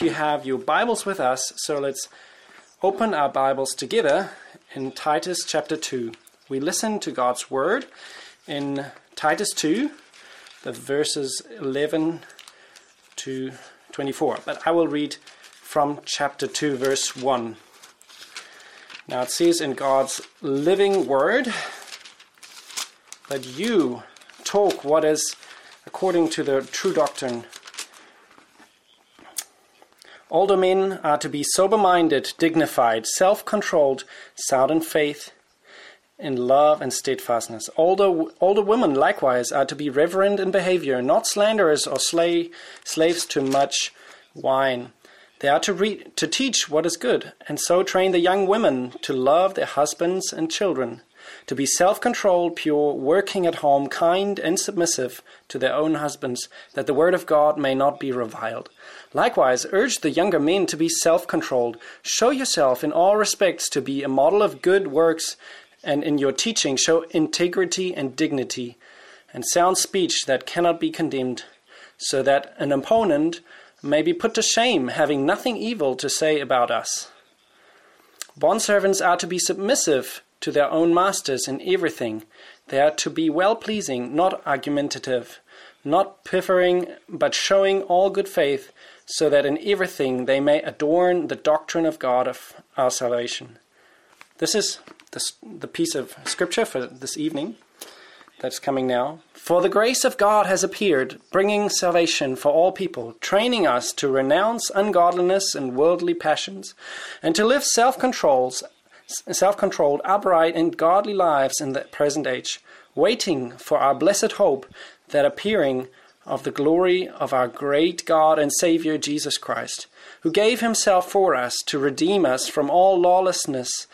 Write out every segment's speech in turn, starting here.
if you have your Bibles with us, so let's open our Bibles together in Titus chapter 2. We listen to God's Word in Titus 2, the verses 11 to 24. But I will read from chapter 2, verse 1. Now it says in God's living Word that you talk what is according to the true doctrine Older men are to be sober minded, dignified, self controlled, sound in faith, in love and steadfastness. Older, older women likewise are to be reverent in behavior, not slanderers or slay, slaves to much wine. They are to, read, to teach what is good, and so train the young women to love their husbands and children, to be self controlled, pure, working at home, kind, and submissive to their own husbands, that the word of God may not be reviled. Likewise, urge the younger men to be self controlled. Show yourself in all respects to be a model of good works, and in your teaching show integrity and dignity, and sound speech that cannot be condemned, so that an opponent may be put to shame, having nothing evil to say about us. Bondservants are to be submissive to their own masters in everything. They are to be well pleasing, not argumentative, not piffering, but showing all good faith so that in everything they may adorn the doctrine of God of our salvation. This is the, the piece of scripture for this evening that's coming now. For the grace of God has appeared, bringing salvation for all people, training us to renounce ungodliness and worldly passions, and to live self-controlled, self-controlled, upright, and godly lives in the present age, waiting for our blessed hope that appearing of the glory of our great God and Savior Jesus Christ, who gave himself for us to redeem us from all lawlessness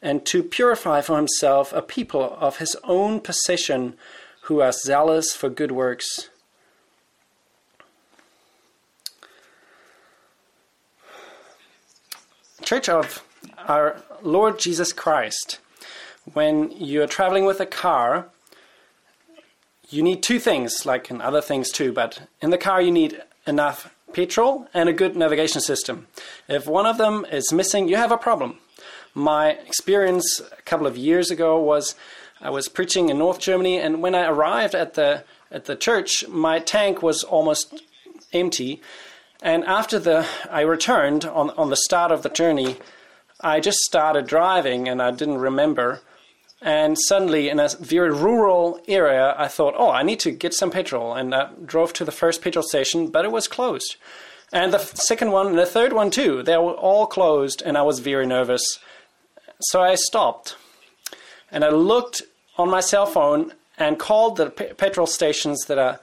and to purify for himself a people of his own possession who are zealous for good works. Church of our Lord Jesus Christ, when you're traveling with a car, you need two things, like in other things too, but in the car you need enough petrol and a good navigation system. If one of them is missing, you have a problem. My experience a couple of years ago was I was preaching in North Germany, and when I arrived at the at the church, my tank was almost empty. And after the I returned on on the start of the journey, I just started driving, and I didn't remember and suddenly, in a very rural area, I thought, oh, I need to get some petrol. And I drove to the first petrol station, but it was closed. And the second one and the third one, too. They were all closed, and I was very nervous. So I stopped. And I looked on my cell phone and called the pe- petrol stations that I,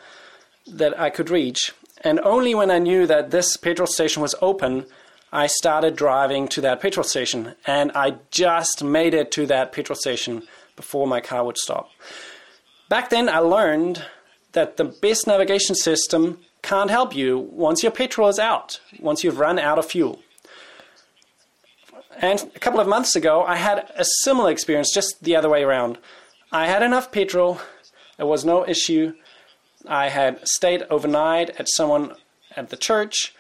that I could reach. And only when I knew that this petrol station was open, I started driving to that petrol station, and I just made it to that petrol station before my car would stop. Back then, I learned that the best navigation system can't help you once your petrol is out, once you've run out of fuel. And a couple of months ago, I had a similar experience, just the other way around. I had enough petrol, there was no issue. I had stayed overnight at someone at the church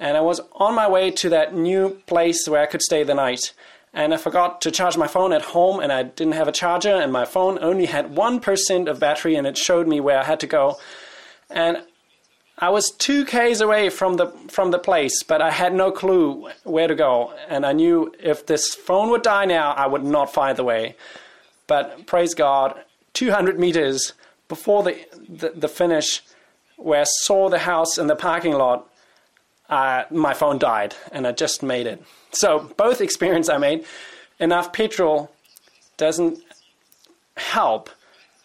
and I was on my way to that new place where I could stay the night. And I forgot to charge my phone at home, and I didn't have a charger, and my phone only had 1% of battery, and it showed me where I had to go. And I was two k's away from the from the place, but I had no clue where to go, and I knew if this phone would die now, I would not find the way. But praise God, 200 meters before the the, the finish, where I saw the house in the parking lot, uh, my phone died and I just made it. So both experience I made, enough petrol doesn't help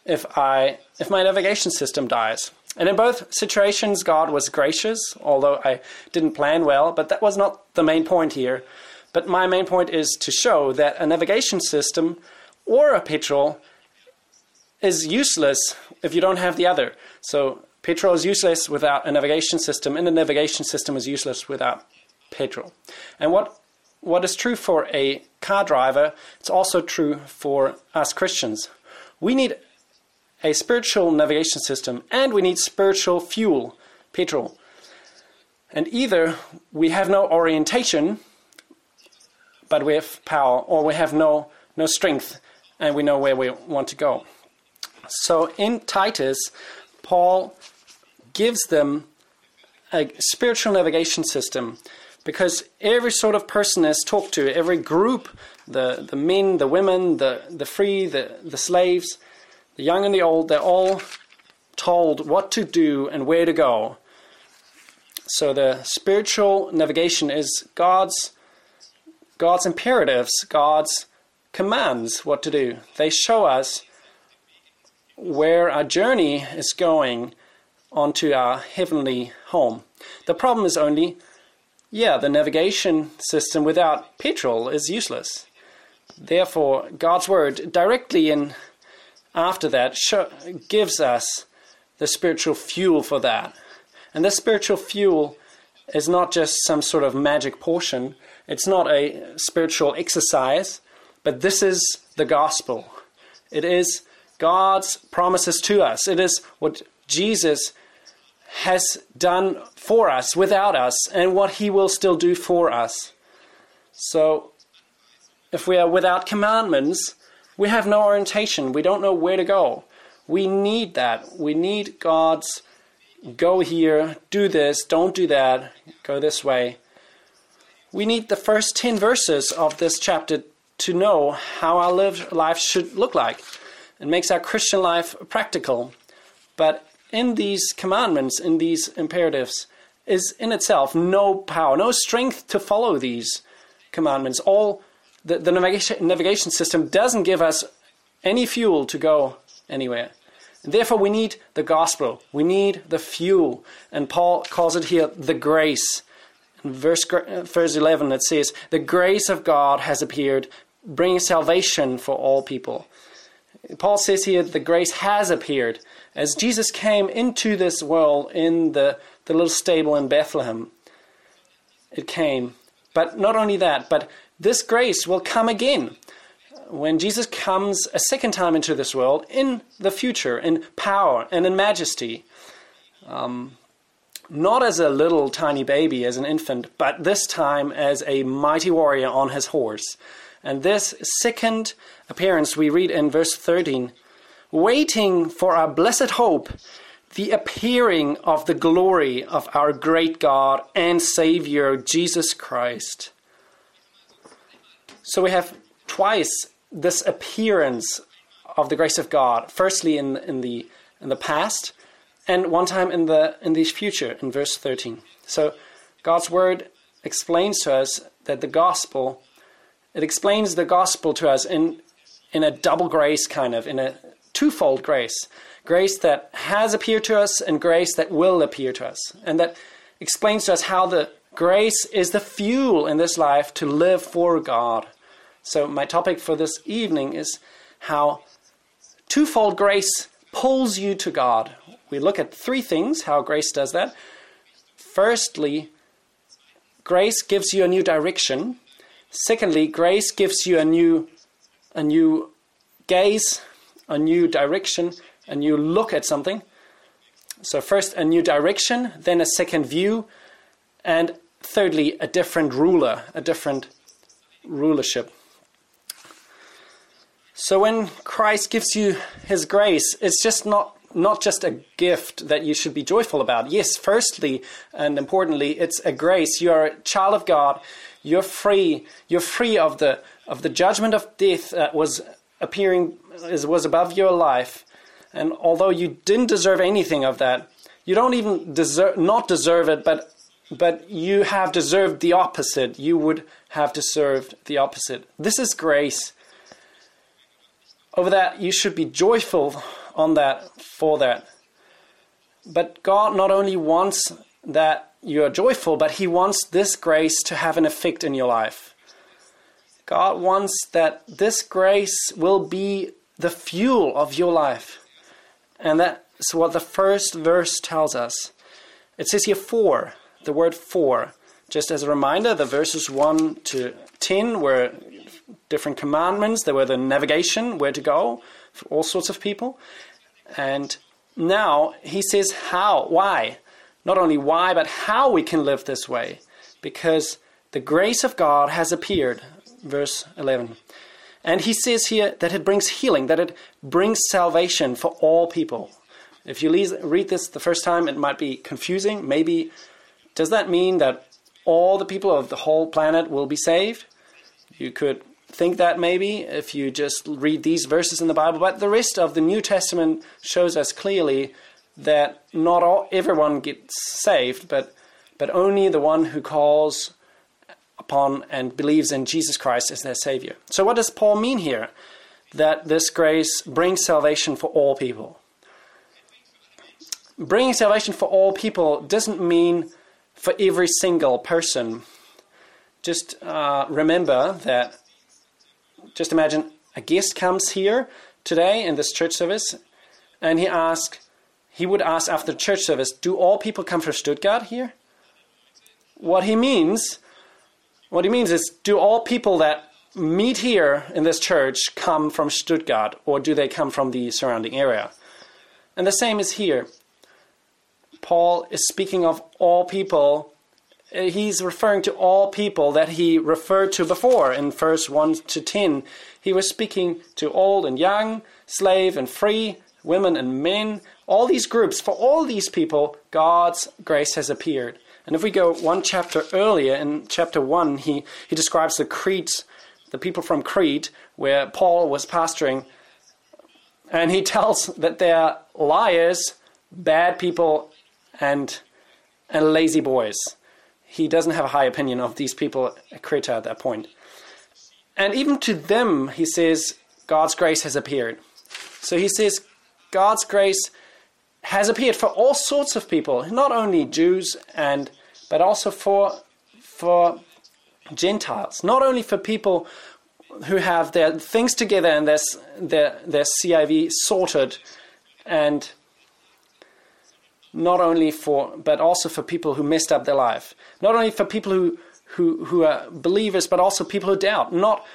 if I if my navigation system dies. And in both situations, God was gracious, although I didn't plan well, but that was not the main point here. But my main point is to show that a navigation system or a petrol is useless if you don't have the other. So Petrol is useless without a navigation system, and the navigation system is useless without petrol. And what what is true for a car driver, it's also true for us Christians. We need a spiritual navigation system and we need spiritual fuel, petrol. And either we have no orientation, but we have power, or we have no, no strength and we know where we want to go. So in Titus, Paul gives them a spiritual navigation system because every sort of person is talked to, every group, the, the men, the women, the, the free, the, the slaves, the young and the old, they're all told what to do and where to go. So the spiritual navigation is God's God's imperatives, God's commands what to do. They show us where our journey is going onto our heavenly home. The problem is only, yeah, the navigation system without petrol is useless. Therefore, God's word directly in after that gives us the spiritual fuel for that. And this spiritual fuel is not just some sort of magic portion, it's not a spiritual exercise, but this is the gospel. It is God's promises to us. It is what Jesus has done for us, without us, and what he will still do for us. So, if we are without commandments, we have no orientation. We don't know where to go. We need that. We need God's go here, do this, don't do that, go this way. We need the first 10 verses of this chapter to know how our life should look like. It makes our Christian life practical. But in these commandments, in these imperatives, is in itself no power, no strength to follow these commandments. All the, the navigation, navigation system doesn't give us any fuel to go anywhere. And therefore, we need the gospel. We need the fuel. And Paul calls it here the grace. In verse, verse 11, it says, The grace of God has appeared, bringing salvation for all people. Paul says here, the grace has appeared. As Jesus came into this world in the, the little stable in Bethlehem, it came. But not only that, but this grace will come again when Jesus comes a second time into this world in the future, in power and in majesty. Um, not as a little tiny baby, as an infant, but this time as a mighty warrior on his horse. And this second appearance we read in verse 13 waiting for our blessed hope, the appearing of the glory of our great God and Savior, Jesus Christ. So we have twice this appearance of the grace of God, firstly in, in, the, in the past, and one time in the, in the future, in verse 13. So God's word explains to us that the gospel, it explains the gospel to us in, in a double grace, kind of, in a twofold grace grace that has appeared to us and grace that will appear to us. And that explains to us how the grace is the fuel in this life to live for God. So, my topic for this evening is how twofold grace pulls you to God. We look at three things how grace does that. Firstly, grace gives you a new direction. Secondly, grace gives you a new a new gaze, a new direction, a new look at something. So first a new direction, then a second view, and thirdly a different ruler, a different rulership. So when Christ gives you his grace, it's just not not just a gift that you should be joyful about. Yes, firstly and importantly, it's a grace. You are a child of God. You're free. You're free of the of the judgment of death that was appearing was above your life. And although you didn't deserve anything of that, you don't even deserve not deserve it, but but you have deserved the opposite. You would have deserved the opposite. This is grace over that you should be joyful on that for that. But God not only wants that you are joyful, but He wants this grace to have an effect in your life. God wants that this grace will be the fuel of your life. And that's what the first verse tells us. It says here for, the word for. Just as a reminder, the verses 1 to 10 were different commandments. There were the navigation, where to go for all sorts of people. And now he says how, why. Not only why, but how we can live this way. Because the grace of God has appeared. Verse 11. And he says here that it brings healing, that it brings salvation for all people. If you read this the first time, it might be confusing. Maybe, does that mean that all the people of the whole planet will be saved? You could think that maybe if you just read these verses in the Bible, but the rest of the New Testament shows us clearly that not all, everyone gets saved, but, but only the one who calls upon and believes in Jesus Christ as their Savior. So, what does Paul mean here? That this grace brings salvation for all people. Bringing salvation for all people doesn't mean for every single person. Just uh, remember that, just imagine a guest comes here today in this church service and he asks, he would ask after church service, Do all people come from Stuttgart here? What he means what he means is do all people that meet here in this church come from Stuttgart or do they come from the surrounding area? And the same is here. Paul is speaking of all people. He's referring to all people that he referred to before in verse 1 to 10. He was speaking to old and young, slave and free, women and men, all these groups. For all these people, God's grace has appeared. And if we go one chapter earlier, in chapter 1, he, he describes the Crete, the people from Crete, where Paul was pastoring. And he tells that they're liars, bad people, and, and lazy boys. He doesn't have a high opinion of these people at Crete at that point. And even to them, he says, God's grace has appeared. So he says, God's grace has appeared for all sorts of people, not only Jews and but also for for Gentiles, not only for people who have their things together and their their, their CIV sorted, and not only for but also for people who messed up their life, not only for people who who who are believers, but also people who doubt. Not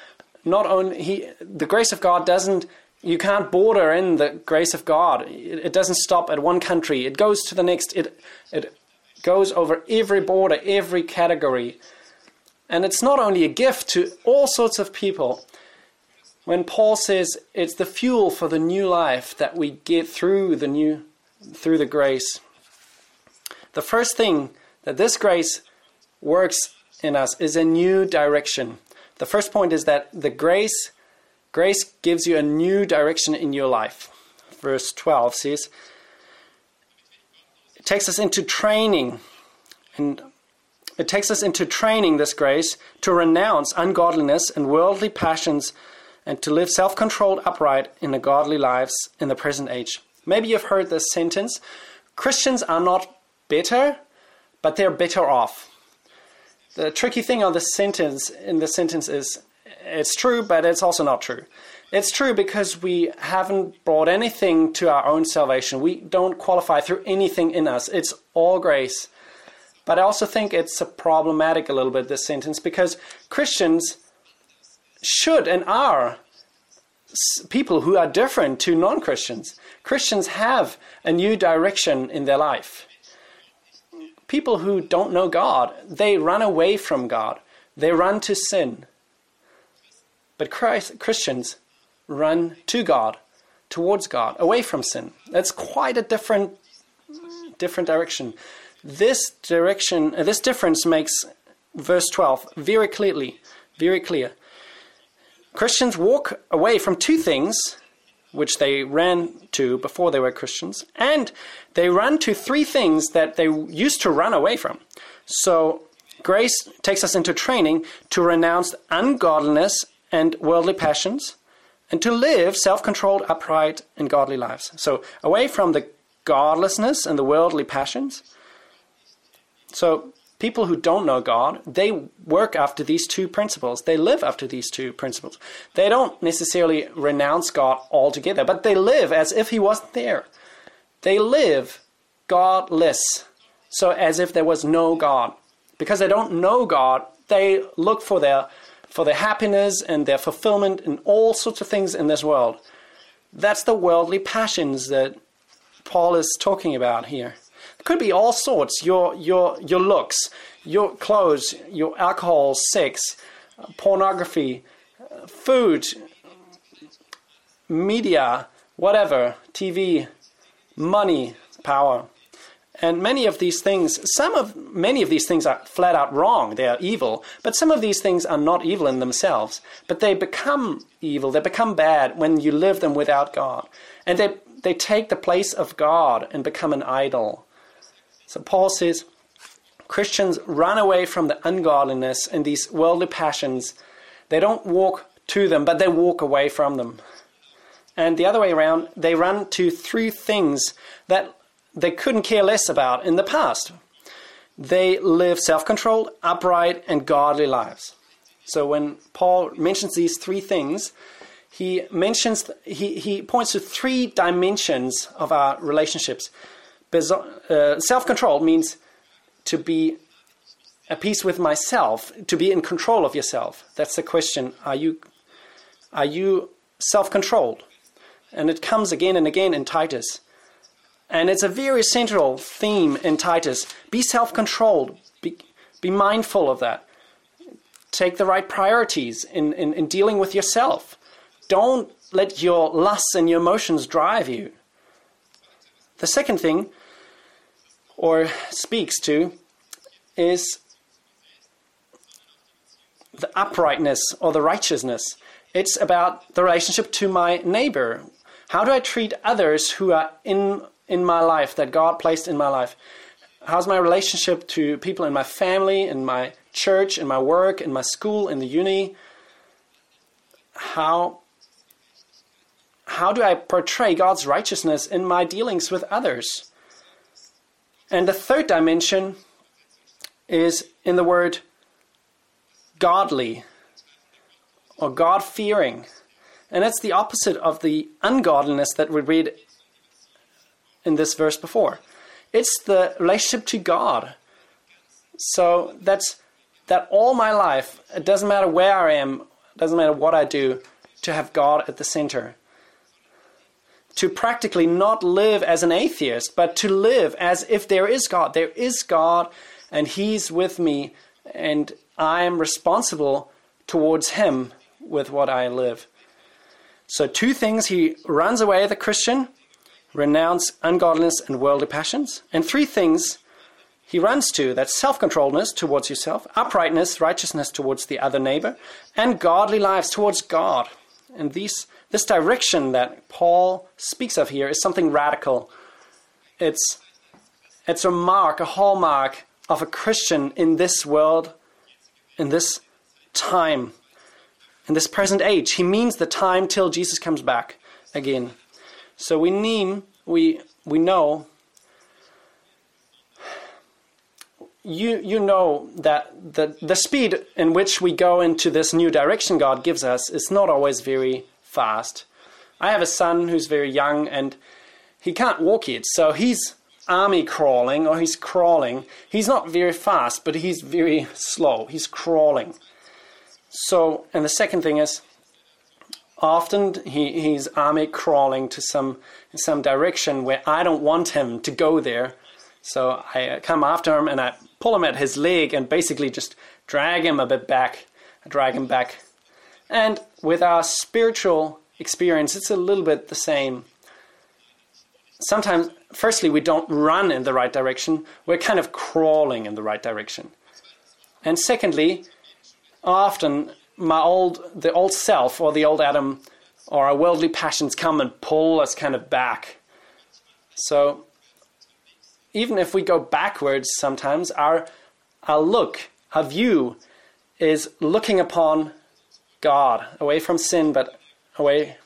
not only he the grace of God doesn't you can't border in the grace of God. It, doesn't stop at one country. It goes to the next. It, it goes over every border, every category. And it's not only a gift to all sorts of people. When Paul says it's the fuel for the new life that we get through the new through the grace. The first thing that this grace works in us is a new direction. The first point is that the grace Grace gives you a new direction in your life. Verse 12 says, it takes us into training, and it takes us into training, this grace, to renounce ungodliness and worldly passions and to live self controlled, upright in the godly lives in the present age. Maybe you've heard this sentence Christians are not better, but they're better off. The tricky thing on this sentence in this sentence is it's true, but it's also not true. It's true because we haven't brought anything to our own salvation. We don't qualify through anything in us. It's all grace. But I also think it's problematic a little bit, this sentence, because Christians should and are people who are different to non Christians. Christians have a new direction in their life. People who don't know God, they run away from God, they run to sin. But Christ, Christians run to God, towards God, away from sin. That's quite a different, different direction. This direction, uh, this difference makes verse 12 very clearly, very clear. Christians walk away from two things which they ran to before they were Christians, and they run to three things that they used to run away from. So, grace takes us into training to renounce ungodliness and worldly passions, and to live self controlled, upright, and godly lives. So, away from the godlessness and the worldly passions. So, people who don't know God, they work after these two principles. They live after these two principles. They don't necessarily renounce God altogether, but they live as if He wasn't there. They live godless, so as if there was no God. Because they don't know God, they look for their for their happiness and their fulfillment and all sorts of things in this world. That's the worldly passions that Paul is talking about here. It could be all sorts your, your, your looks, your clothes, your alcohol, sex, pornography, food, media, whatever, TV, money, power. And many of these things, some of many of these things are flat out wrong. They are evil. But some of these things are not evil in themselves. But they become evil. They become bad when you live them without God. And they, they take the place of God and become an idol. So Paul says Christians run away from the ungodliness and these worldly passions. They don't walk to them, but they walk away from them. And the other way around, they run to three things that they couldn't care less about in the past. They live self controlled, upright, and godly lives. So when Paul mentions these three things, he mentions he, he points to three dimensions of our relationships. Uh, self controlled means to be at peace with myself, to be in control of yourself. That's the question. Are you are you self controlled? And it comes again and again in Titus. And it's a very central theme in Titus. Be self controlled, be, be mindful of that. Take the right priorities in, in, in dealing with yourself. Don't let your lusts and your emotions drive you. The second thing, or speaks to, is the uprightness or the righteousness. It's about the relationship to my neighbor. How do I treat others who are in in my life that God placed in my life? How's my relationship to people in my family, in my church, in my work, in my school, in the uni? How how do I portray God's righteousness in my dealings with others? And the third dimension is in the word godly or God fearing. And it's the opposite of the ungodliness that we read in this verse before. It's the relationship to God. So that's that all my life, it doesn't matter where I am, it doesn't matter what I do, to have God at the center. To practically not live as an atheist, but to live as if there is God. There is God, and He's with me, and I am responsible towards Him with what I live. So, two things he runs away, the Christian, renounce ungodliness and worldly passions. And three things he runs to that's self controlledness towards yourself, uprightness, righteousness towards the other neighbor, and godly lives towards God. And these, this direction that Paul speaks of here is something radical. It's, it's a mark, a hallmark of a Christian in this world, in this time, in this present age. He means the time till Jesus comes back again. So we need, we, we know, you, you know that the, the speed in which we go into this new direction God gives us is not always very fast. I have a son who's very young and he can't walk yet, so he's army crawling or he's crawling. He's not very fast, but he's very slow. He's crawling. So, and the second thing is, often he, he's army crawling to some some direction where I don't want him to go there. So I uh, come after him and I pull him at his leg and basically just drag him a bit back, drag him back. And with our spiritual experience, it's a little bit the same. Sometimes, firstly, we don't run in the right direction, we're kind of crawling in the right direction. And secondly, often my old the old self or the old Adam or our worldly passions come and pull us kind of back. So even if we go backwards sometimes, our our look, our view is looking upon God, away from sin, but away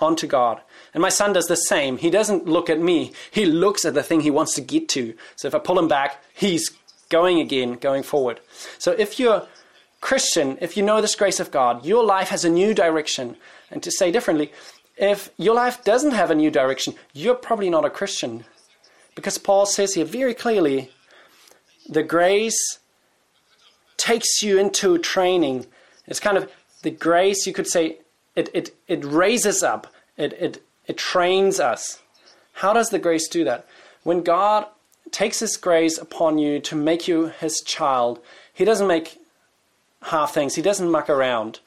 onto God. And my son does the same. He doesn't look at me, he looks at the thing he wants to get to. So if I pull him back, he's going again, going forward. So if you're Christian, if you know this grace of God, your life has a new direction. And to say differently, if your life doesn't have a new direction, you're probably not a Christian. Because Paul says here very clearly the grace takes you into training. It's kind of the grace, you could say, it, it, it raises up, it, it, it trains us. How does the grace do that? When God takes His grace upon you to make you His child, He doesn't make half things, He doesn't muck around.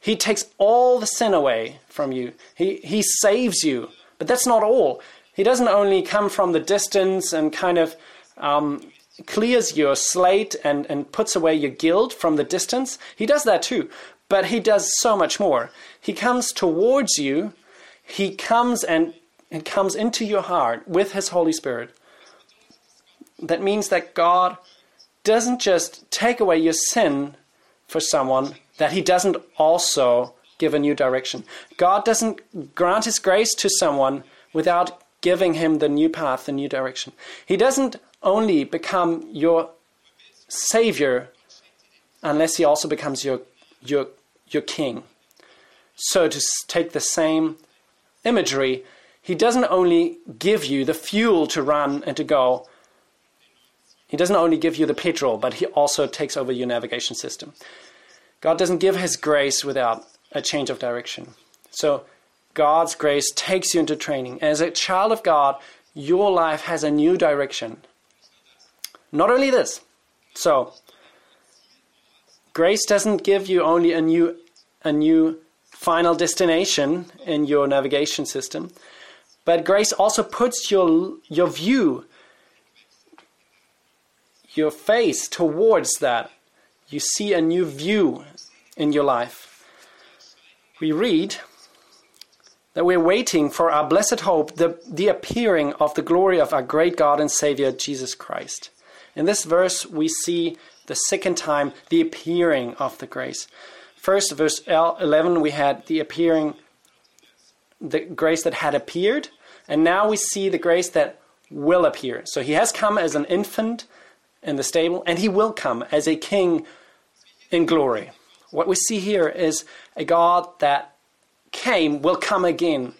He takes all the sin away from you, He, he saves you. But that's not all. He doesn't only come from the distance and kind of um, clears your slate and, and puts away your guilt from the distance. He does that too. But he does so much more. He comes towards you. He comes and, and comes into your heart with his Holy Spirit. That means that God doesn't just take away your sin for someone, that he doesn't also give a new direction. God doesn't grant his grace to someone without giving him the new path, the new direction. He doesn't only become your savior unless he also becomes your your your king. So to take the same imagery, he doesn't only give you the fuel to run and to go. He doesn't only give you the petrol, but he also takes over your navigation system. God doesn't give his grace without a change of direction. So God's grace takes you into training. As a child of God, your life has a new direction. Not only this, so grace doesn't give you only a new a new final destination in your navigation system, but grace also puts your your view your face towards that. You see a new view in your life. We read that we're waiting for our blessed hope, the, the appearing of the glory of our great God and Savior, Jesus Christ. In this verse, we see the second time the appearing of the grace. First, verse 11, we had the appearing, the grace that had appeared, and now we see the grace that will appear. So he has come as an infant in the stable, and he will come as a king in glory. What we see here is a God that came will come again.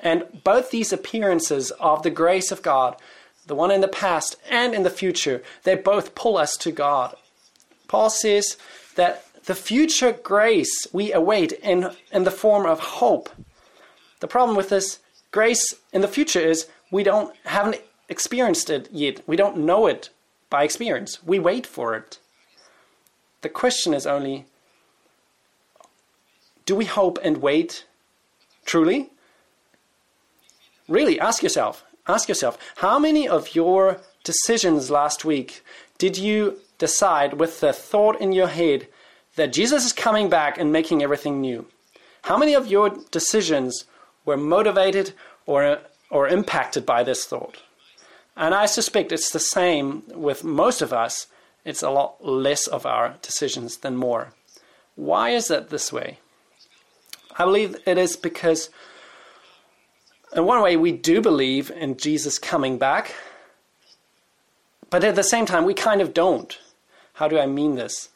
And both these appearances of the grace of God the one in the past and in the future, they both pull us to God. Paul says that the future grace we await in, in the form of hope. The problem with this grace in the future is we don't haven't experienced it yet. We don't know it by experience. We wait for it. The question is only do we hope and wait truly? Really, ask yourself ask yourself how many of your decisions last week did you decide with the thought in your head that Jesus is coming back and making everything new? How many of your decisions were motivated or, or impacted by this thought? And I suspect it's the same with most of us. It's a lot less of our decisions than more. Why is it this way? I believe it is because in one way, we do believe in Jesus coming back, but at the same time, we kind of don't. How do I mean this?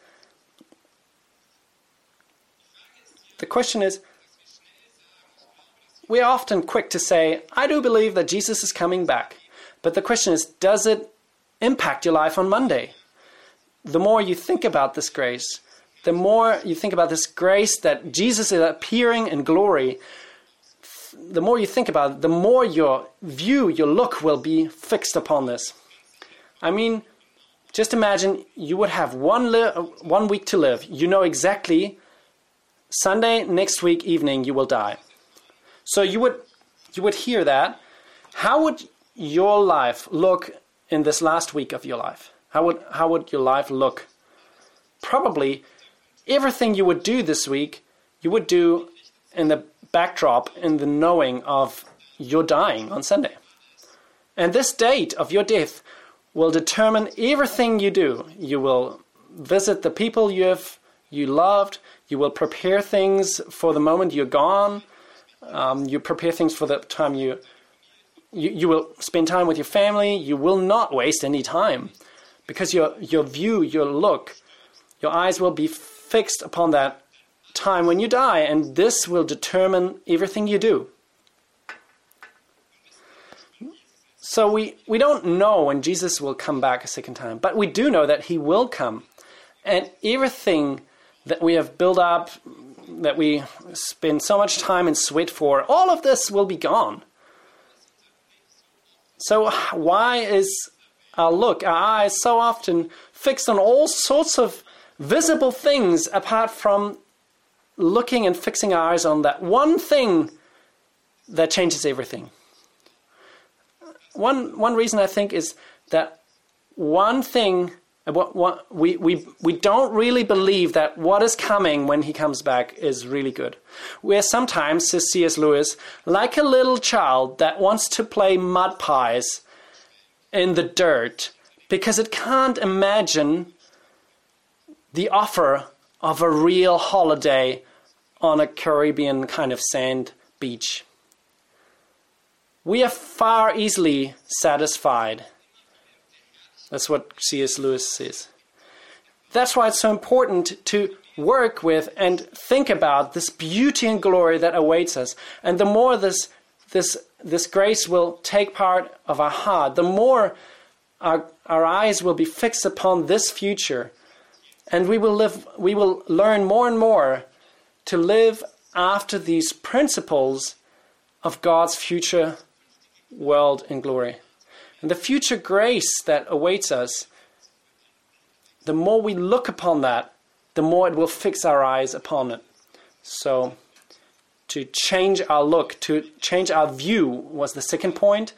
The question is we're often quick to say, I do believe that Jesus is coming back. But the question is, does it impact your life on Monday? The more you think about this grace, the more you think about this grace that Jesus is appearing in glory, the more you think about it, the more your view, your look will be fixed upon this. I mean, just imagine you would have one, li- one week to live. You know exactly Sunday next week evening you will die. So you would you would hear that. How would your life look in this last week of your life? How would how would your life look? Probably everything you would do this week, you would do in the backdrop in the knowing of you're dying on Sunday. And this date of your death will determine everything you do. You will visit the people you have you loved. You will prepare things for the moment you're gone. Um, you prepare things for the time you, you you will spend time with your family. You will not waste any time because your your view, your look, your eyes will be fixed upon that time when you die, and this will determine everything you do. So we, we don't know when Jesus will come back a second time, but we do know that he will come. And everything that we have built up, that we spend so much time and sweat for, all of this will be gone. So, why is our look, our eyes, so often fixed on all sorts of visible things apart from looking and fixing our eyes on that one thing that changes everything? One, one reason I think is that one thing what, what, we, we, we don't really believe that what is coming when he comes back is really good. We're sometimes, says C.S. Lewis, like a little child that wants to play mud pies in the dirt because it can't imagine the offer of a real holiday on a Caribbean kind of sand beach. We are far easily satisfied that's what C.S. Lewis says. That's why it's so important to work with and think about this beauty and glory that awaits us. And the more this, this, this grace will take part of our heart, the more our, our eyes will be fixed upon this future. And we will, live, we will learn more and more to live after these principles of God's future world in glory. And the future grace that awaits us, the more we look upon that, the more it will fix our eyes upon it. So, to change our look, to change our view was the second point.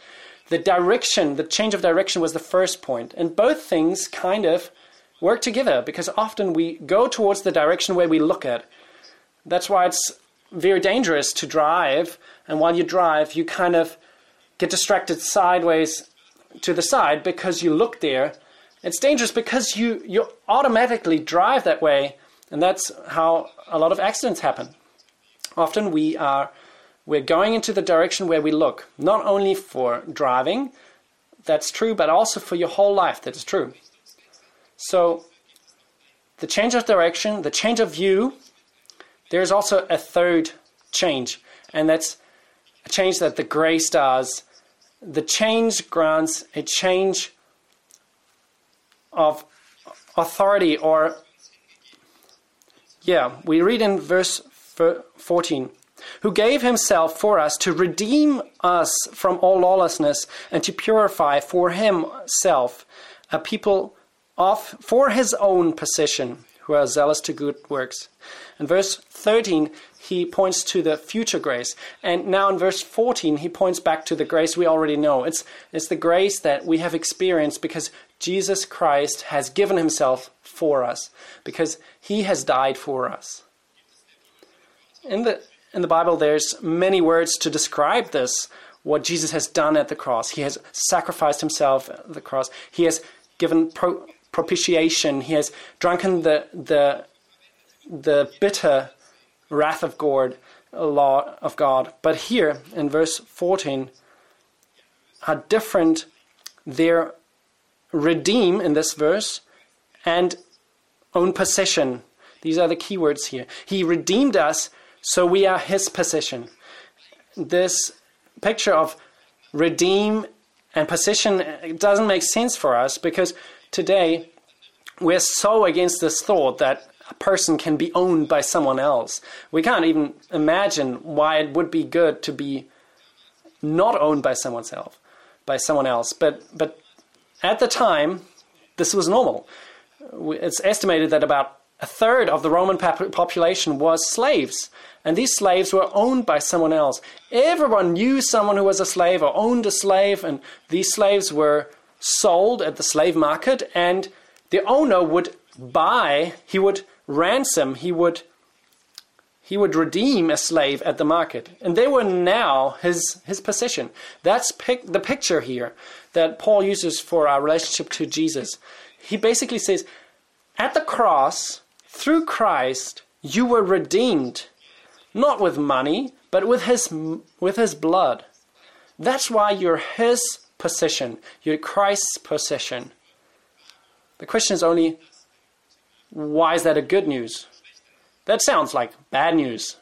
The direction, the change of direction was the first point. And both things kind of work together because often we go towards the direction where we look at. That's why it's very dangerous to drive. And while you drive, you kind of get distracted sideways to the side because you look there. It's dangerous because you, you automatically drive that way, and that's how a lot of accidents happen. Often we are we're going into the direction where we look, not only for driving, that's true, but also for your whole life, that is true. So the change of direction, the change of view, there's also a third change, and that's a change that the gray does the change grants a change of authority or yeah we read in verse 14 who gave himself for us to redeem us from all lawlessness and to purify for himself a people of for his own possession who are zealous to good works. In verse 13 he points to the future grace. And now in verse 14, he points back to the grace we already know. It's, it's the grace that we have experienced because Jesus Christ has given himself for us, because he has died for us. In the, in the Bible, there's many words to describe this, what Jesus has done at the cross. He has sacrificed himself at the cross. He has given pro- propitiation. He has drunken the, the, the bitter wrath of God, law of God. But here in verse 14 are different. They're redeem in this verse and own possession. These are the key words here. He redeemed us, so we are his possession. This picture of redeem and possession doesn't make sense for us because today we're so against this thought that a person can be owned by someone else. We can't even imagine why it would be good to be not owned by someone else, by someone else. But but at the time, this was normal. It's estimated that about a third of the Roman population was slaves, and these slaves were owned by someone else. Everyone knew someone who was a slave or owned a slave, and these slaves were sold at the slave market, and the owner would buy, he would ransom, he would he would redeem a slave at the market. And they were now his, his possession. That's pic- the picture here that Paul uses for our relationship to Jesus. He basically says, at the cross, through Christ, you were redeemed, not with money, but with his, with his blood. That's why you're his possession, you're Christ's possession. The question is only why is that a good news? That sounds like bad news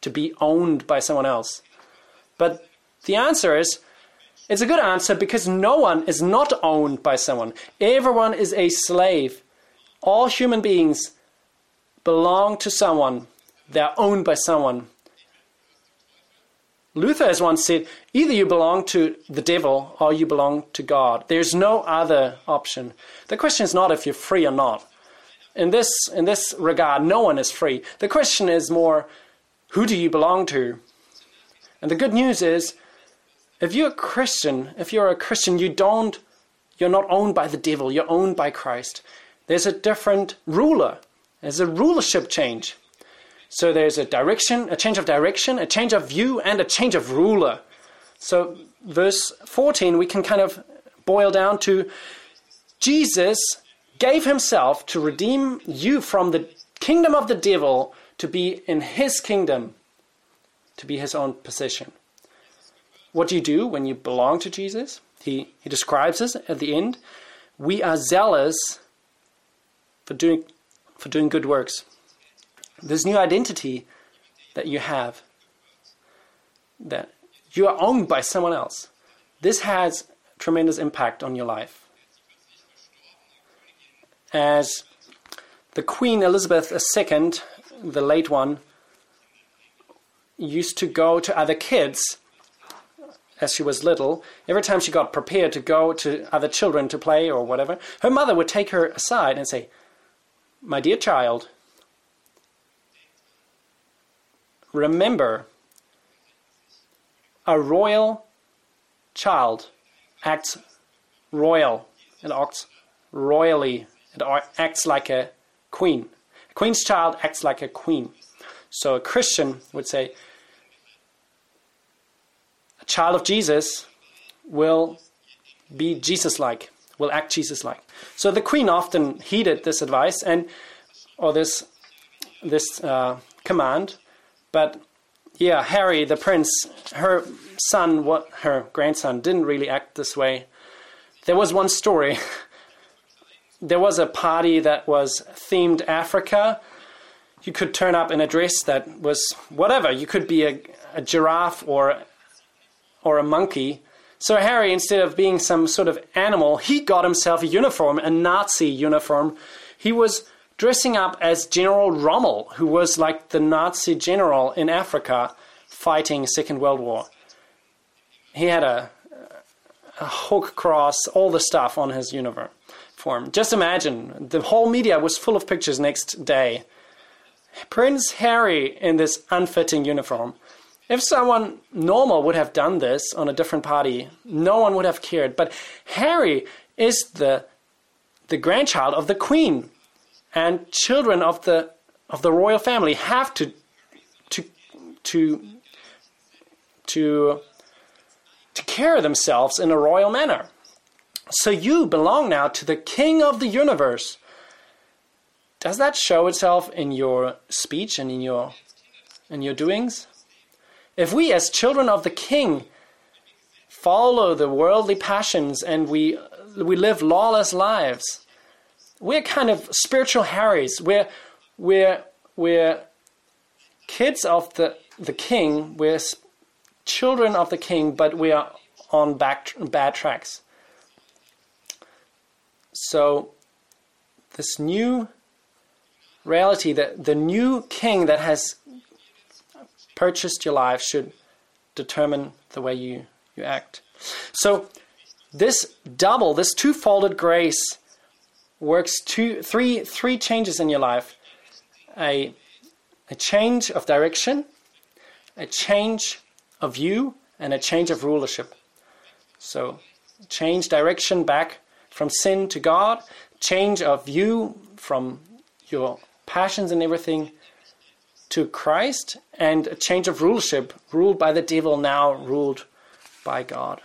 to be owned by someone else. But the answer is it's a good answer because no one is not owned by someone. Everyone is a slave. All human beings belong to someone, they're owned by someone. Luther has once said, either you belong to the devil or you belong to God. There's no other option. The question is not if you're free or not. In this, in this regard, no one is free. The question is more, who do you belong to? And the good news is, if you're a Christian, if you're a Christian, you don't, you're not owned by the devil, you're owned by Christ. There's a different ruler. There's a rulership change. So there's a direction, a change of direction, a change of view, and a change of ruler. So verse 14, we can kind of boil down to Jesus gave himself to redeem you from the kingdom of the devil to be in his kingdom, to be his own possession. What do you do when you belong to Jesus? He, he describes us at the end. We are zealous for doing, for doing good works this new identity that you have, that you are owned by someone else, this has tremendous impact on your life. As the Queen Elizabeth II, the late one, used to go to other kids as she was little, every time she got prepared to go to other children to play or whatever, her mother would take her aside and say, My dear child, remember a royal child acts royal. and acts royally. It acts like a queen. A queen's child acts like a queen. So a Christian would say, a child of Jesus will be Jesus like, will act Jesus like. So the queen often heeded this advice and or this this uh, command but yeah, Harry, the prince, her son, what her grandson, didn't really act this way. There was one story. there was a party that was themed Africa. You could turn up in a dress that was whatever. You could be a, a giraffe or or a monkey. So Harry, instead of being some sort of animal, he got himself a uniform, a Nazi uniform. He was dressing up as General Rommel, who was like the Nazi general in Africa fighting Second World War. He had a, a hook cross, all the stuff on his uniform. Just imagine, the whole media was full of pictures next day. Prince Harry in this unfitting uniform. If someone normal would have done this on a different party, no one would have cared. But Harry is the the grandchild of the Queen and children of the of the royal family have to to to to to carry themselves in a royal manner. So you belong now to the king of the universe. Does that show itself in your speech and in your in your doings? If we as children of the king follow the worldly passions and we we live lawless lives, we're kind of spiritual Harrys. We're we're we're kids of the the king. We're children of the king, but we are on back bad tracks. So this new reality that the new king that has purchased your life should determine the way you, you act. So this double, this two-folded grace works two, three, three changes in your life a, a change of direction, a change of view, and a change of rulership. So, change direction back from sin to God, change of view from your passions and everything to Christ, and a change of rulership, ruled by the devil, now ruled by God.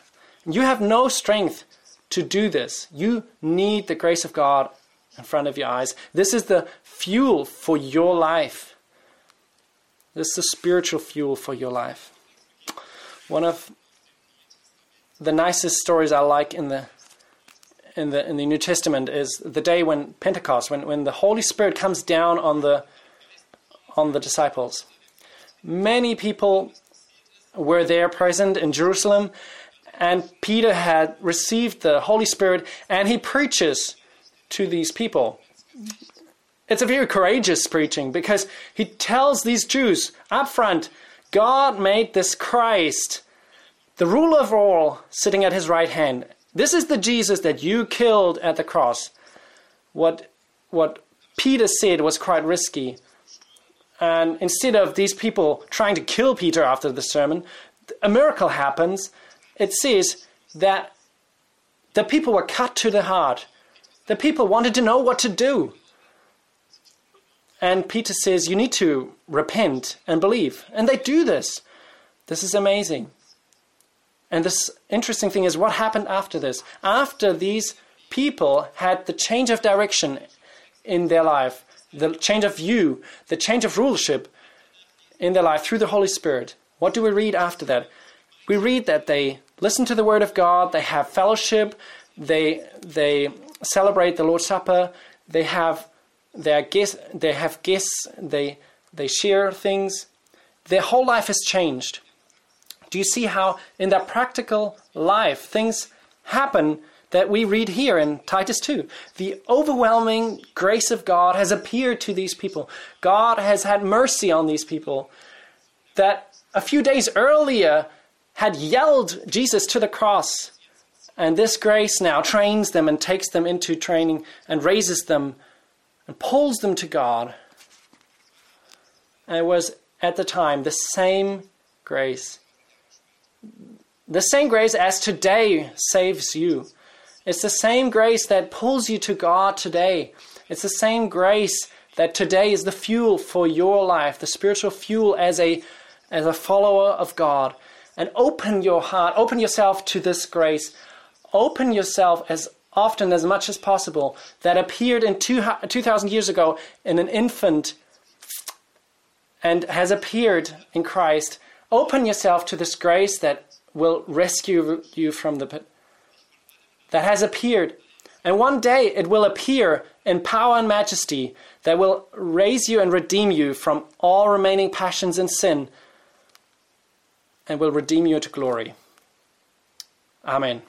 You have no strength to do this. You need the grace of God in front of your eyes. This is the fuel for your life. This is the spiritual fuel for your life. One of the nicest stories I like in the in the in the New Testament is the day when Pentecost, when, when the Holy Spirit comes down on the on the disciples. Many people were there present in Jerusalem and Peter had received the Holy Spirit and he preaches to these people. It's a very courageous preaching because he tells these Jews up front God made this Christ, the ruler of all, sitting at his right hand. This is the Jesus that you killed at the cross. What, what Peter said was quite risky. And instead of these people trying to kill Peter after the sermon, a miracle happens. It says that the people were cut to the heart. The people wanted to know what to do. And Peter says, You need to repent and believe. And they do this. This is amazing. And this interesting thing is what happened after this. After these people had the change of direction in their life, the change of view, the change of rulership in their life through the Holy Spirit. What do we read after that? We read that they listen to the Word of God, they have fellowship, they, they celebrate the Lord's Supper, they have their guests, they have guests, they, they share things. Their whole life has changed. Do you see how in their practical life things happen that we read here in Titus 2. The overwhelming grace of God has appeared to these people. God has had mercy on these people that a few days earlier had yelled Jesus to the cross. And this grace now trains them and takes them into training and raises them and pulls them to God. And it was at the time the same grace. The same grace as today saves you. It's the same grace that pulls you to God today. It's the same grace that today is the fuel for your life, the spiritual fuel as a as a follower of God. And open your heart, open yourself to this grace. Open yourself as often as much as possible that appeared in 2000 years ago in an infant and has appeared in Christ. Open yourself to this grace that will rescue you from the pit that has appeared. And one day it will appear in power and majesty that will raise you and redeem you from all remaining passions and sin and will redeem you to glory. Amen.